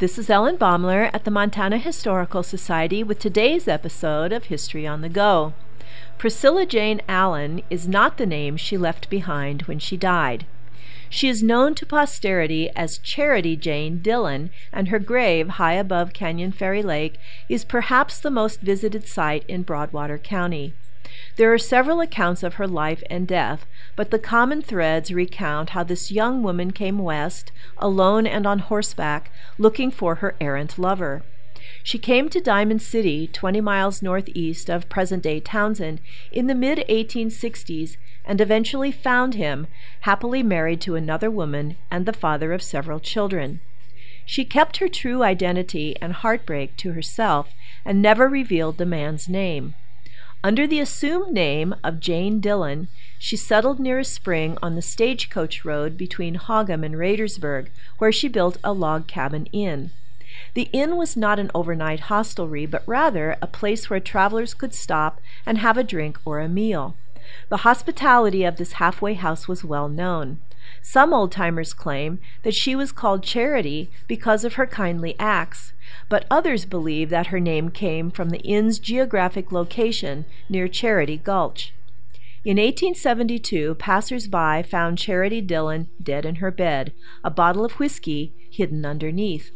This is Ellen Baumler at the Montana Historical Society with today's episode of History on the Go. Priscilla Jane Allen is not the name she left behind when she died. She is known to posterity as Charity Jane Dillon, and her grave, high above Canyon Ferry Lake, is perhaps the most visited site in Broadwater County. There are several accounts of her life and death, but the common threads recount how this young woman came west, alone and on horseback, looking for her errant lover. She came to Diamond City, 20 miles northeast of present day Townsend, in the mid 1860s and eventually found him, happily married to another woman and the father of several children. She kept her true identity and heartbreak to herself and never revealed the man's name. Under the assumed name of Jane Dillon, she settled near a spring on the stagecoach road between Hogum and Radersburg, where she built a log cabin inn. The inn was not an overnight hostelry, but rather a place where travelers could stop and have a drink or a meal. The hospitality of this halfway house was well known. Some old timers claim that she was called Charity because of her kindly acts, but others believe that her name came from the inn's geographic location near Charity Gulch. In 1872, passers-by found Charity Dillon dead in her bed, a bottle of whiskey hidden underneath.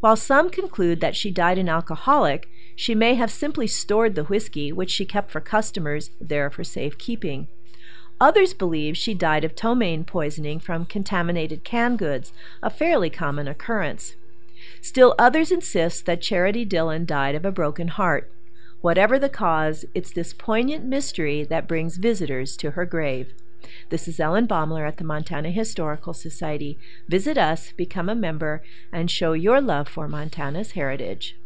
While some conclude that she died an alcoholic, she may have simply stored the whiskey, which she kept for customers, there for safekeeping. Others believe she died of ptomaine poisoning from contaminated canned goods, a fairly common occurrence. Still others insist that Charity Dillon died of a broken heart. Whatever the cause, it's this poignant mystery that brings visitors to her grave. This is Ellen Baumler at the Montana Historical Society. Visit us, become a member, and show your love for Montana's heritage.